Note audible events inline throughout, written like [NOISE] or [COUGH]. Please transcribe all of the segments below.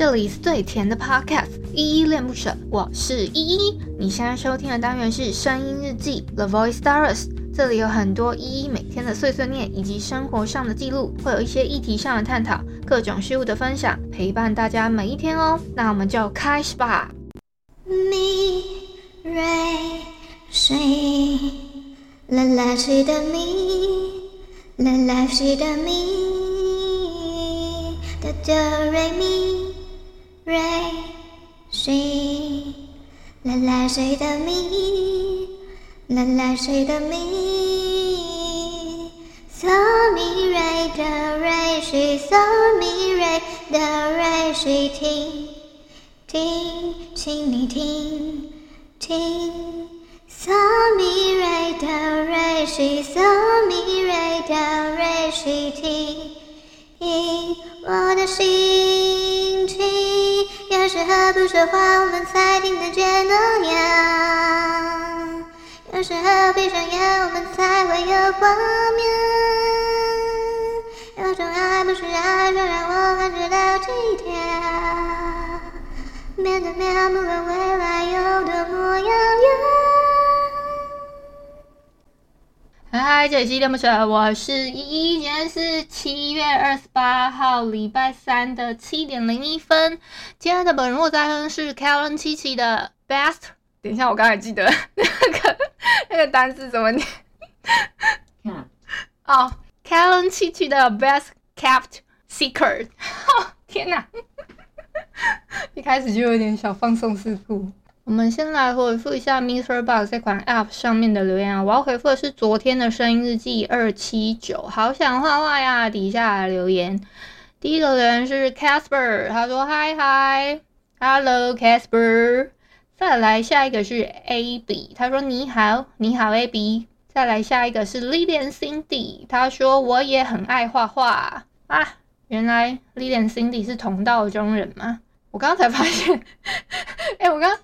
这里是最甜的 Podcast，依依恋不舍，我是依依。你现在收听的单元是声音日记 The Voice Diaries，这里有很多依依每天的碎碎念以及生活上的记录，会有一些议题上的探讨，各种事物的分享，陪伴大家每一天哦。那我们就开始吧。咪瑞西，啦啦西的咪，啦啦西的咪。哆瑞咪瑞西，啦啦西的咪，啦啦西的咪，嗦咪？瑞哆瑞西，嗦咪？瑞哆瑞西，听听，请你听听，嗦咪瑞哆瑞西，嗦咪瑞哆瑞西，听。听我的心，有时候不说话，我们才听得见诺言；有时候闭上眼，我们才会有画面。有种爱不是爱，说让我感觉到体贴。面对面，不管未来有多么遥远。嗨，这里是依依恋不舍，我是依依。今天是七月二十八号，礼拜三的七点零一分。今天的本日再生是 Kalen 七七的 Best。等一下，我刚才记得 [LAUGHS] 那个那个单词怎么念？嗯，哦，Kalen 七七的 Best Kept Secret。哦，天哪！[LAUGHS] 一开始就有点小放送事故。我们先来回复一下 mr box 这款 App 上面的留言啊，我要回复的是昨天的声音日记二七九，好想画画呀！底下留言，第一个留言是 Casper，他说嗨嗨，Hello Casper，再来下一个是 Abby，他说你好，你好 Abby 再来下一个是 Lilian Cindy，他说我也很爱画画啊，原来 Lilian Cindy 是同道中人吗？我刚刚才发现，[LAUGHS] 哎、我刚。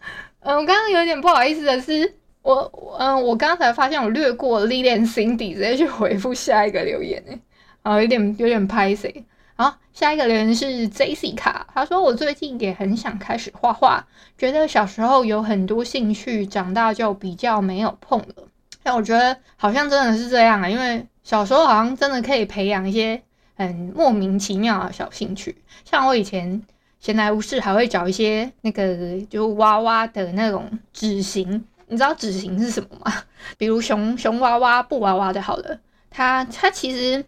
嗯，我刚刚有点不好意思的是，我嗯，我刚才发现我略过 Lilian Cindy，直接去回复下一个留言诶，啊，有点有点拍谢。好，下一个留言是 Jessica，他说我最近也很想开始画画，觉得小时候有很多兴趣，长大就比较没有碰了。但我觉得好像真的是这样啊，因为小时候好像真的可以培养一些很莫名其妙的小兴趣，像我以前。闲来无事还会找一些那个就娃娃的那种纸型，你知道纸型是什么吗？[LAUGHS] 比如熊熊娃娃、布娃娃的，好了，它它其实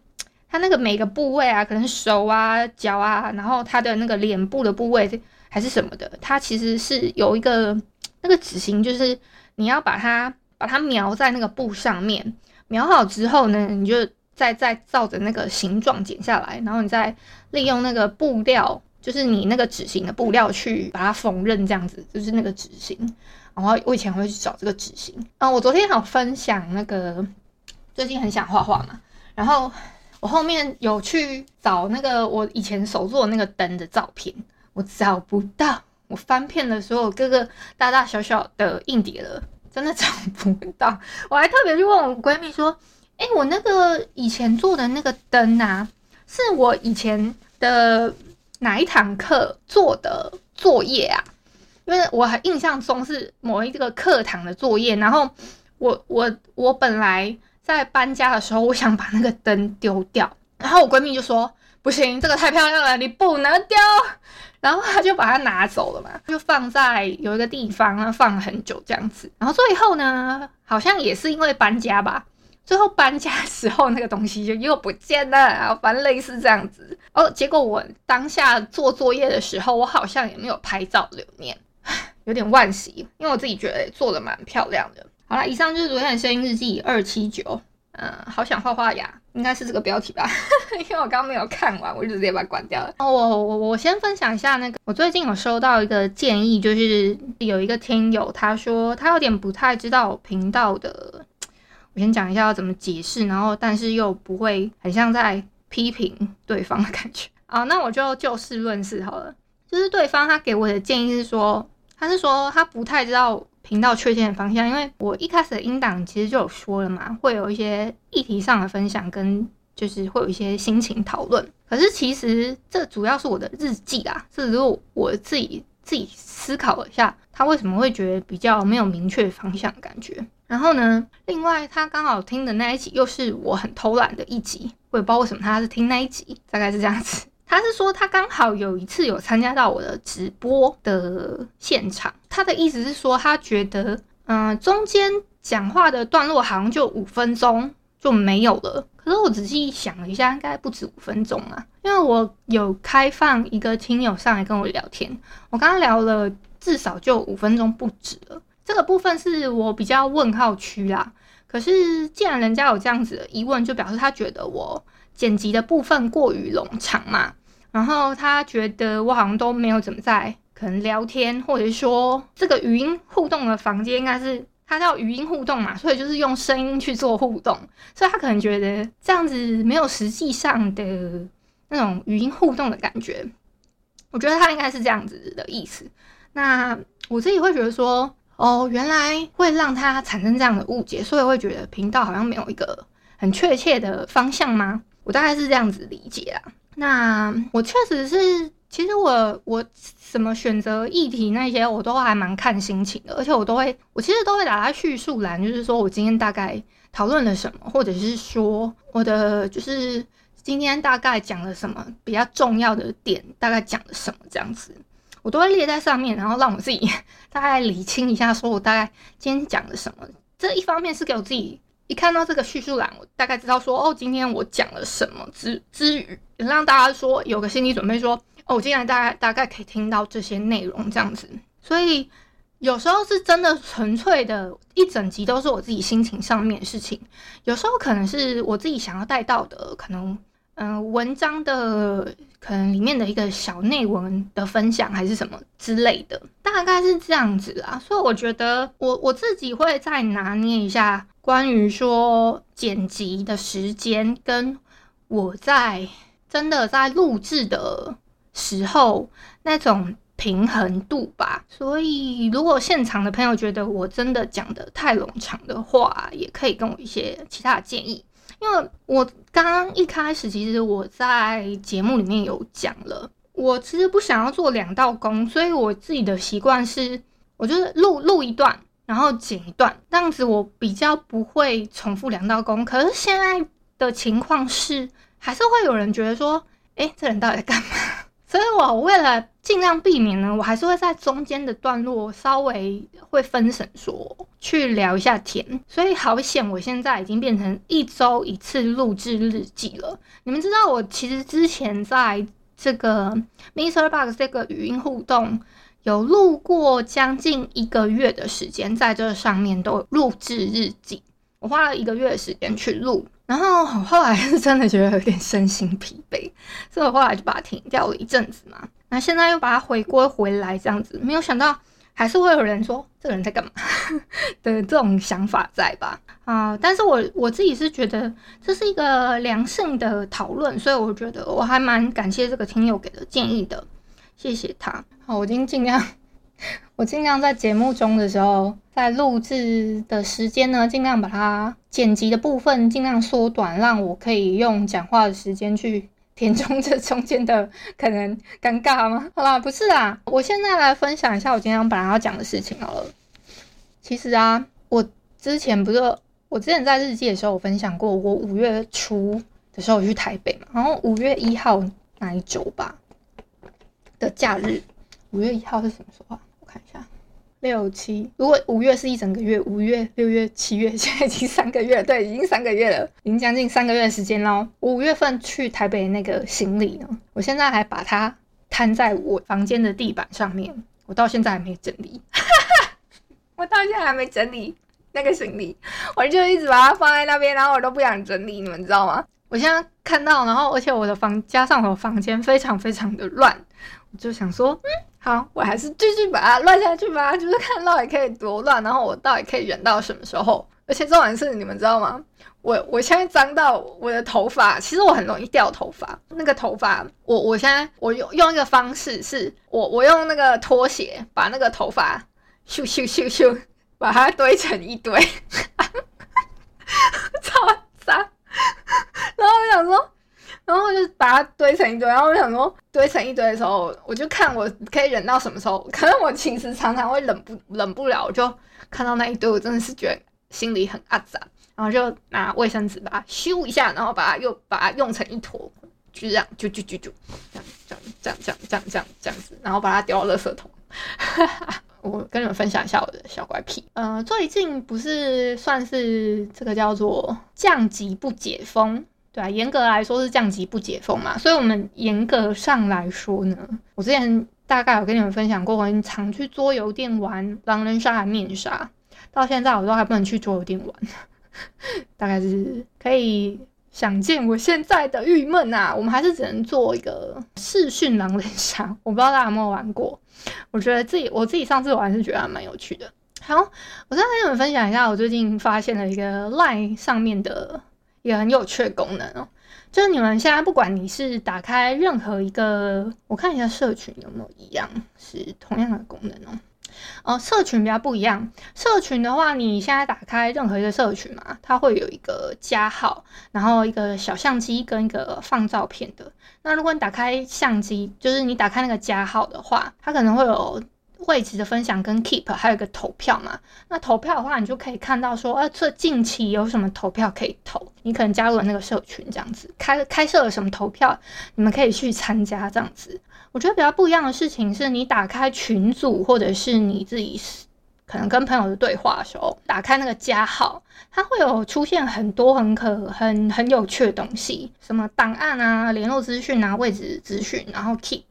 它那个每个部位啊，可能手啊、脚啊，然后它的那个脸部的部位还是什么的，它其实是有一个那个纸型，就是你要把它把它描在那个布上面，描好之后呢，你就再再照着那个形状剪下来，然后你再利用那个布料。就是你那个纸型的布料去把它缝纫，这样子就是那个纸型。然后我以前会去找这个纸型。嗯，我昨天有分享那个最近很想画画嘛，然后我后面有去找那个我以前手做那个灯的照片，我找不到。我翻遍了所有各个大大小小的硬碟了，真的找不到。我还特别去问我闺蜜说：“哎，我那个以前做的那个灯啊，是我以前的。”哪一堂课做的作业啊？因为我还印象中是某一个课堂的作业，然后我我我本来在搬家的时候，我想把那个灯丢掉，然后我闺蜜就说不行，这个太漂亮了，你不能丢，然后她就把它拿走了嘛，就放在有一个地方，放了很久这样子，然后最后呢，好像也是因为搬家吧。最后搬家的时候，那个东西就又不见了，然 [LAUGHS] 后反正类似这样子。哦，结果我当下做作业的时候，我好像也没有拍照留念，[LAUGHS] 有点惋惜，因为我自己觉得做的蛮漂亮的。好了，以上就是昨天的声音日记二七九。嗯，好想画画呀，应该是这个标题吧？[LAUGHS] 因为我刚刚没有看完，我就直接把它关掉了。我我我先分享一下那个，我最近有收到一个建议，就是有一个听友他说他有点不太知道频道的。先讲一下要怎么解释，然后但是又不会很像在批评对方的感觉啊。那我就就事论事好了。就是对方他给我的建议是说，他是说他不太知道频道确切的方向，因为我一开始的音档其实就有说了嘛，会有一些议题上的分享跟就是会有一些心情讨论。可是其实这主要是我的日记啊，是如果我自己自己思考一下，他为什么会觉得比较没有明确方向的感觉。然后呢，另外他刚好听的那一集又是我很偷懒的一集，我也不知道为什么他是听那一集，大概是这样子。[LAUGHS] 他是说他刚好有一次有参加到我的直播的现场，他的意思是说他觉得，嗯、中间讲话的段落好像就五分钟就没有了。可是我仔细想了一下，应该不止五分钟啊，因为我有开放一个听友上来跟我聊天，我刚刚聊了至少就五分钟不止了。这个部分是我比较问号区啦。可是既然人家有这样子的疑问，就表示他觉得我剪辑的部分过于冗长嘛。然后他觉得我好像都没有怎么在可能聊天，或者说这个语音互动的房间应该是他叫语音互动嘛，所以就是用声音去做互动，所以他可能觉得这样子没有实际上的那种语音互动的感觉。我觉得他应该是这样子的意思。那我自己会觉得说，哦，原来会让他产生这样的误解，所以会觉得频道好像没有一个很确切的方向吗？我大概是这样子理解啦。那我确实是，其实我我什么选择议题那些，我都还蛮看心情的，而且我都会，我其实都会打在叙述栏，就是说我今天大概讨论了什么，或者是说我的就是今天大概讲了什么比较重要的点，大概讲了什么这样子，我都会列在上面，然后让我自己 [LAUGHS] 大概理清一下，说我大概今天讲了什么。这一方面是给我自己。一看到这个叙述栏，我大概知道说，哦，今天我讲了什么之之余，让大家说有个心理准备说，哦，我今天大概大概可以听到这些内容这样子。所以有时候是真的纯粹的一整集都是我自己心情上面的事情，有时候可能是我自己想要带到的，可能嗯、文章的可能里面的一个小内文的分享还是什么之类的，大概是这样子啊。所以我觉得我我自己会再拿捏一下。关于说剪辑的时间，跟我在真的在录制的时候那种平衡度吧。所以，如果现场的朋友觉得我真的讲的太冗长的话，也可以跟我一些其他的建议。因为我刚刚一开始，其实我在节目里面有讲了，我其实不想要做两道工，所以我自己的习惯是，我就是录录一段。然后剪一段，这样子我比较不会重复两道工。可是现在的情况是，还是会有人觉得说，诶，这人到底在干嘛？所以我为了尽量避免呢，我还是会在中间的段落稍微会分神说，去聊一下天。所以好险，我现在已经变成一周一次录制日记了。你们知道，我其实之前在这个 MixerBox 这个语音互动。有录过将近一个月的时间，在这上面都录制日记。我花了一个月的时间去录，然后后来是真的觉得有点身心疲惫，所以我后来就把它停掉了一阵子嘛。那现在又把它回归回来，这样子，没有想到还是会有人说这个人在干嘛 [LAUGHS] 的这种想法在吧？啊、但是我我自己是觉得这是一个良性的讨论，所以我觉得我还蛮感谢这个听友给的建议的。谢谢他。好，我已经尽量，我尽量在节目中的时候，在录制的时间呢，尽量把它剪辑的部分尽量缩短，让我可以用讲话的时间去填充这中间的可能尴尬吗？好啦，不是啦，我现在来分享一下我今天本来要讲的事情好了。其实啊，我之前不是我之前在日记的时候，我分享过，我五月初的时候我去台北嘛，然后五月一号那一周吧。的假日，五月一号是什么时候啊？看一下，六七。如果五月是一整个月，五月、六月、七月，现在已经三个月，对，已经三个月了，[LAUGHS] 已经将近三个月的时间喽。五月份去台北那个行李呢，我现在还把它摊在我房间的地板上面，我到现在还没整理，[LAUGHS] 我到现在还没整理那个行李，我就一直把它放在那边，然后我都不想整理，你们知道吗？我现在看到，然后而且我的房加上我的房间非常非常的乱。我就想说，嗯，好，我还是继续把它乱下去吧，[LAUGHS] 就是看到底可以多乱，然后我到底可以忍到什么时候？而且重点是，你们知道吗？我我现在脏到我的头发，其实我很容易掉头发。那个头发，我我现在我用用一个方式是，我我用那个拖鞋把那个头发咻咻咻咻把它堆成一堆，[LAUGHS] 超脏。然后我想说。然后就把它堆成一堆，然后我想说堆成一堆的时候，我就看我可以忍到什么时候。可能我其实常常会忍不忍不了，我就看到那一堆，我真的是觉得心里很阿杂，然后就拿卫生纸把它咻一下，然后把它又把它用成一坨，就这样就就就就这样这样这样这样这样这样这样子，然后把它丢到垃圾桶。[LAUGHS] 我跟你们分享一下我的小怪癖。呃，最近不是算是这个叫做降级不解封。对啊，严格来说是降级不解封嘛，所以我们严格上来说呢，我之前大概有跟你们分享过，我常去桌游店玩狼人杀和面杀，到现在我都还不能去桌游店玩，[LAUGHS] 大概是可以想见我现在的郁闷啊。我们还是只能做一个视讯狼人杀，我不知道大家有没有玩过，我觉得自己我自己上次玩是觉得还蛮有趣的。好，我再跟你们分享一下我最近发现了一个 LINE 上面的。也很有趣的功能哦，就是你们现在不管你是打开任何一个，我看一下社群有没有一样是同样的功能哦。哦，社群比较不一样。社群的话，你现在打开任何一个社群嘛，它会有一个加号，然后一个小相机跟一个放照片的。那如果你打开相机，就是你打开那个加号的话，它可能会有。位置的分享跟 keep 还有一个投票嘛，那投票的话，你就可以看到说，呃，这近期有什么投票可以投，你可能加入了那个社群这样子，开开设了什么投票，你们可以去参加这样子。我觉得比较不一样的事情是，你打开群组或者是你自己可能跟朋友的对话的时候，打开那个加号，它会有出现很多很可很很有趣的东西，什么档案啊、联络资讯啊、位置资讯，然后 keep。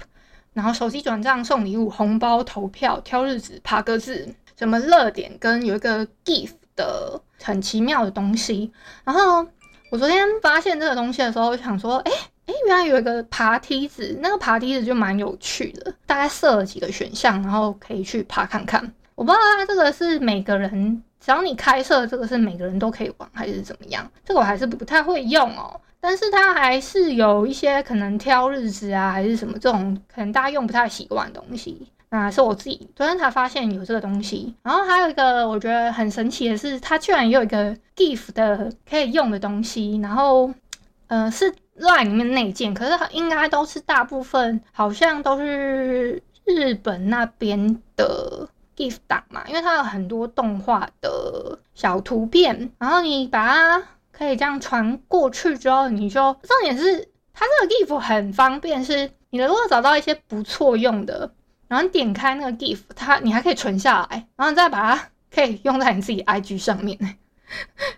然后手机转账送礼物、红包投票、挑日子、爬格子，什么热点跟有一个 GIF 的很奇妙的东西。然后我昨天发现这个东西的时候，我想说，哎哎，原来有一个爬梯子，那个爬梯子就蛮有趣的。大概设了几个选项，然后可以去爬看看。我不知道它这个是每个人，只要你开设这个是每个人都可以玩，还是怎么样？这个我还是不太会用哦。但是它还是有一些可能挑日子啊，还是什么这种可能大家用不太习惯的东西。那是我自己昨天才发现有这个东西。然后还有一个我觉得很神奇的是，它居然有一个 GIF 的可以用的东西。然后，呃，是 LINE 里面内建，可是它应该都是大部分好像都是日本那边的 GIF 档嘛，因为它有很多动画的小图片。然后你把它。可以这样传过去之后，你就重点是它这个 GIF 很方便，是你如果找到一些不错用的，然后你点开那个 GIF，它你还可以存下来，然后再把它可以用在你自己 IG 上面。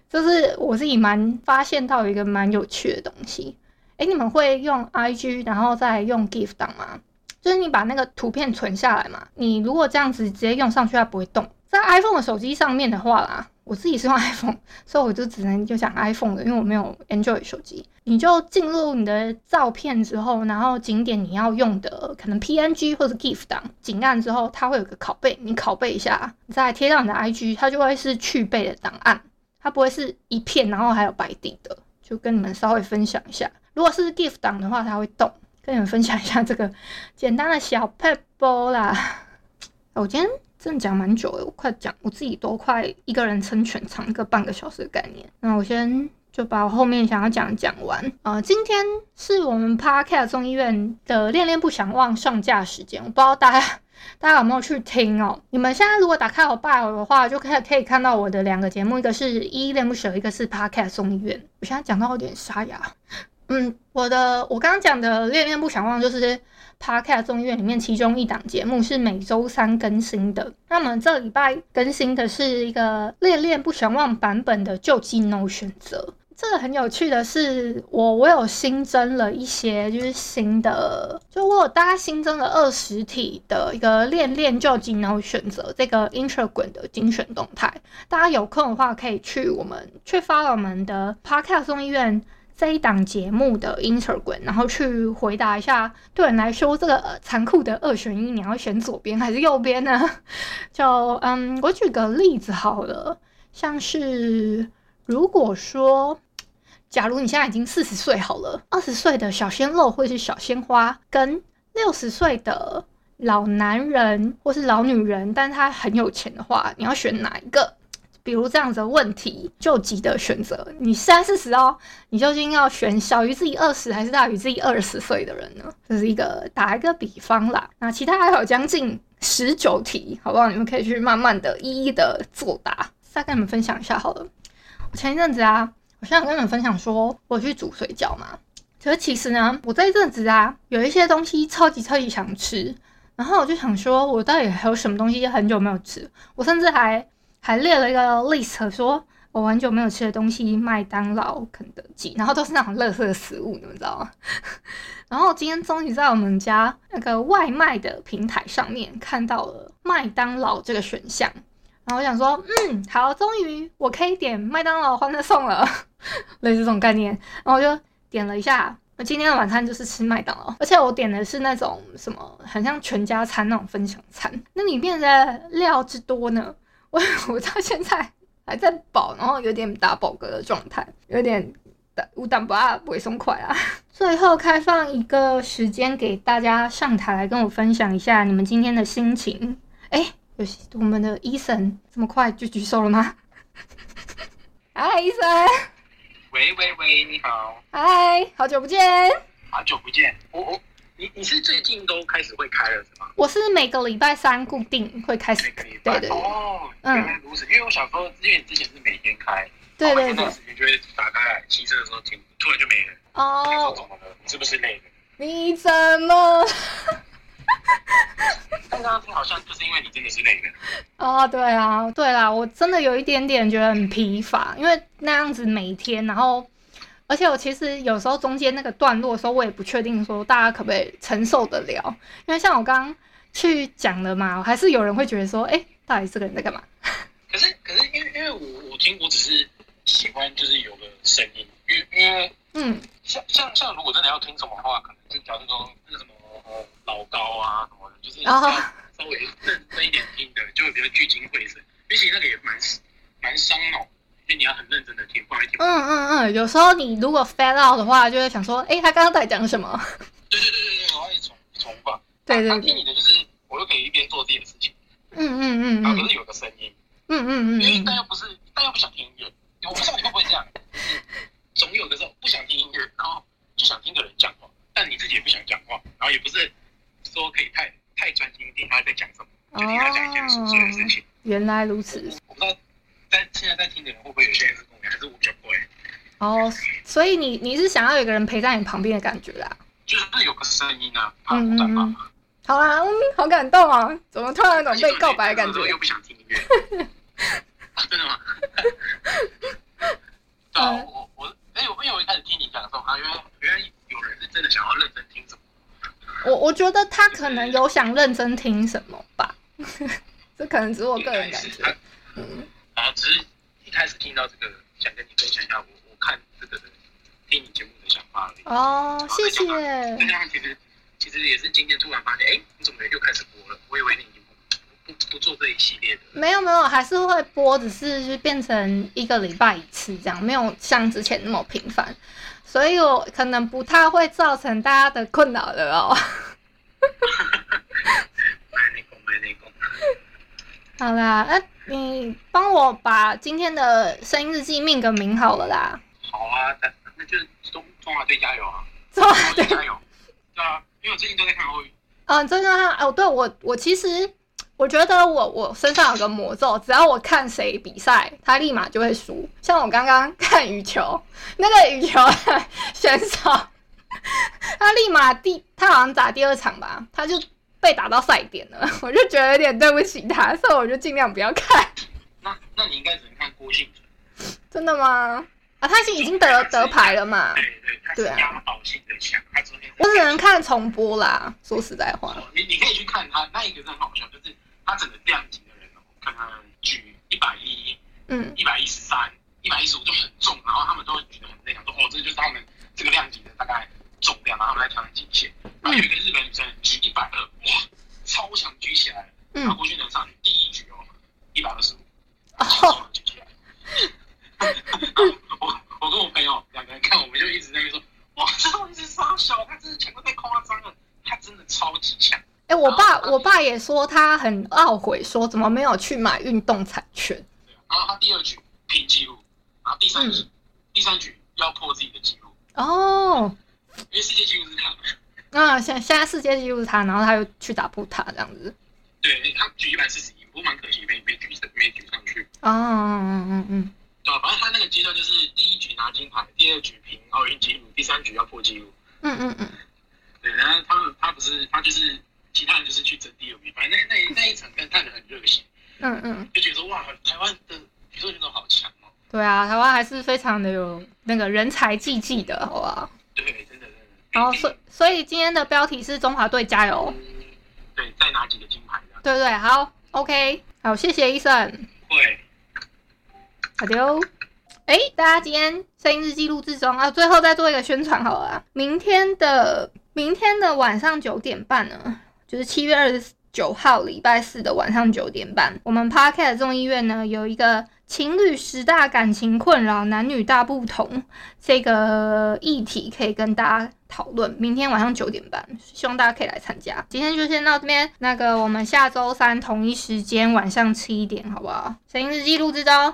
就是我自己蛮发现到一个蛮有趣的东西。诶，你们会用 IG 然后再用 GIF 档吗？就是你把那个图片存下来嘛，你如果这样子直接用上去，它不会动。在 iPhone 的手机上面的话啦。我自己是用 [LAUGHS] iPhone，所以我就只能就讲 iPhone 的，因为我没有 Android 手机。你就进入你的照片之后，然后景点你要用的可能 PNG 或者 GIF 档，紧按之后，它会有个拷贝，你拷贝一下，再贴到你的 IG，它就会是去背的档案，它不会是一片，然后还有白底的。就跟你们稍微分享一下，如果是 GIF 档的话，它会动。跟你们分享一下这个简单的小撇步啦。[LAUGHS] 我今天。真的讲蛮久的，我快讲，我自己都快一个人撑全场一个半个小时的概念。那我先就把我后面想要讲讲完。呃，今天是我们 Podcast 众议院的恋恋不想忘上架时间，我不知道大家大家有没有去听哦？你们现在如果打开我 bio 的话，就可以可以看到我的两个节目，一个是依恋不舍，一个是 Podcast 众议院。我现在讲到有点沙哑。嗯，我的我刚刚讲的恋恋不想忘就是。Podcast 众议院里面其中一档节目是每周三更新的。那么这礼拜更新的是一个恋恋不想忘版本的就机 NO 选择。这个很有趣的是，我我有新增了一些就是新的，就我有大概新增了二十体的一个恋恋就机 NO 选择这个 Instagram 的精选动态。大家有空的话可以去我们去发我们的 Podcast 众议院。这一档节目的 Instagram，然后去回答一下，对人来说这个残酷的二选一，你要选左边还是右边呢？[LAUGHS] 就嗯，我举个例子好了，像是如果说，假如你现在已经四十岁好了，二十岁的小鲜肉或是小鲜花，跟六十岁的老男人或是老女人，但他很有钱的话，你要选哪一个？比如这样子的问题，救急的选择，你三四十哦，你究竟要选小于自己二十还是大于自己二十岁的人呢？这是一个打一个比方啦。那其他还有将近十九题，好不好？你们可以去慢慢的一一的作答。再跟你们分享一下好了。我前一阵子啊，我想跟你们分享说，我去煮水饺嘛。可是其实呢，我这一阵子啊，有一些东西超级超级想吃，然后我就想说，我到底还有什么东西很久没有吃？我甚至还。还列了一个 list，说我很久没有吃的东西，麦当劳、肯德基，然后都是那种垃圾食物，你们知道吗？[LAUGHS] 然后今天终于在我们家那个外卖的平台上面看到了麦当劳这个选项，然后我想说，嗯，好，终于我可以点麦当劳欢乐送了，[LAUGHS] 类似这种概念，然后我就点了一下，那今天的晚餐就是吃麦当劳，而且我点的是那种什么很像全家餐那种分享餐，那里面的料之多呢？我 [LAUGHS] 我到现在还在饱，然后有点打饱嗝的状态，有点无胆不啊不会松快啊。[LAUGHS] 最后开放一个时间给大家上台来跟我分享一下你们今天的心情。哎，有我们的 Eason 这么快就举手了吗？[LAUGHS] 嗨，Eason。喂喂喂，你好。嗨，好久不见。好久不见。我我。你你是最近都开始会开了是吗？我是每个礼拜三固定会开始。每个礼拜。对对对。哦，原来如此。因为我想说，因为之前是每天开，对对对。那段时间就会打开来骑车的时候听，突然就没了。哦。怎么了？你是不是累了？你怎么？刚刚听好像就是因为你真的是累了。哦，对啊，对啦，我真的有一点点觉得很疲乏，因为那样子每天，然后。而且我其实有时候中间那个段落的时候，我也不确定说大家可不可以承受得了，因为像我刚刚去讲的嘛，还是有人会觉得说，哎，到底这个人在干嘛？[LAUGHS] 可是可是因为因为我我听我只是喜欢就是有个声音，因为因为嗯，像像像如果真的要听什么话，可能就假如说那什么老高啊什么的，就是稍微认真一点听的，就会比较聚精会神，尤其那个也蛮蛮伤脑。所以你要很认真的听，不然听不。嗯嗯嗯，有时候你如果 fade out 的话，就会想说，哎、欸，他刚刚在讲什么？对对对对对，我要重重放。对对，对。他听你的就是，我又可以一边做自己的事情。嗯嗯嗯嗯。然后可是有个声音。嗯嗯嗯。因为但又不是，但又不想听音乐。我不知道你会不会这样，总有的时候不想听音乐，然后就想听个人讲话，但你自己也不想讲话，然后也不是说可以太太专心听他在讲什么，就听他讲一件琐碎的事情。原来如此。我不知道。但现在在听的人会不会有些人是公园，还是我比较会？哦，所以你你是想要有个人陪在你旁边的感觉啦？就是有个声音啊，嗯嗯嗯。好啦，好感动啊！怎么突然有种被告白的感觉？又不想听音乐。[LAUGHS] 真的吗？[LAUGHS] 对啊，我我哎，我因为我一开始听你讲的时候啊，原来原来有人是真的想要认真听什么。我我觉得他可能有想认真听什么吧，[LAUGHS] 这可能只是我个人感觉。嗯。然后只是一开始听到这个，想跟你分享一下我我看这个的听你节目的想法而已。哦，谢谢。这样其实其实也是今天突然发现，哎，你怎么也就开始播了？我以为你已经不不不做这一系列的。没有没有，还是会播，只是就变成一个礼拜一次这样，没有像之前那么频繁，所以我可能不太会造成大家的困扰了哦。[LAUGHS] 好啦，哎、啊，你帮我把今天的声音日记命个名好了啦。好啊，那那就是中中华队加油啊！[LAUGHS] 中华队加油！对啊，因为我最近都在看奥运。嗯，真的啊，哦，对我我其实我觉得我我身上有个魔咒，只要我看谁比赛，他立马就会输。像我刚刚看羽球，那个羽球选手，他立马第他好像打第二场吧，他就。被打到赛点了，[LAUGHS] 我就觉得有点对不起他，所以我就尽量不要看。[LAUGHS] 那那你应该只能看郭婞淳。真的吗？啊，他是已经得得牌了嘛？对对，他是压倒性的强。他昨天我只能看重播啦。说实在话，你你可以去看他那一个很好笑，就是他整个量级的人哦，看他举一百一，嗯，一百一十三，一百一十五就很重，然后他们都会觉得很累，想说哦，这就是他们这个量级的大概重量，然后他们来挑战极限。然后有一个日本女生举一百二，哇，超强举起来，然后郭婞淳上去第一局哦，一百二十五，超强举起来。我 [LAUGHS] 我跟我朋友两个人看，我们就一直在那边说，哇，这东西是杀小，他真的强的太夸张了，他真的超级强。哎、欸，我爸我爸也说他很懊悔，说怎么没有去买运动彩券。然后他第二局拼记录，然后第三局、嗯、第三局要破自己的记录。哦，因为世界纪录是他。啊，现现在世界纪录是他，然后他又去打破他这样子。对，他举一百四十一，不过蛮可惜，没没举上，没举上去。哦，嗯嗯嗯。对啊？反正他那个阶段就是第一局拿金牌，第二局平奥运纪录，第三局要破纪录。嗯嗯嗯。对，然后他们他不是他就是其他人就是去争第二名，反正那那那一场跟看得很热血。嗯嗯。就觉得说哇，台湾的体操选手好强哦。对啊，台湾还是非常的有那个人才济济的，好不好？对。然后所以所以今天的标题是中华队加油。对，再拿几个金牌。对对，好，OK，好，谢谢医生。对。好的哦，哎，大家今天声音日记录制中啊，最后再做一个宣传好了啊，明天的明天的晚上九点半呢，就是七月二十九号礼拜四的晚上九点半，我们 Podcast 众议院呢有一个情侣十大感情困扰，男女大不同这个议题可以跟大家讨论。明天晚上九点半，希望大家可以来参加。今天就先到这边，那个我们下周三同一时间晚上七点，好不好？声音日记录制中。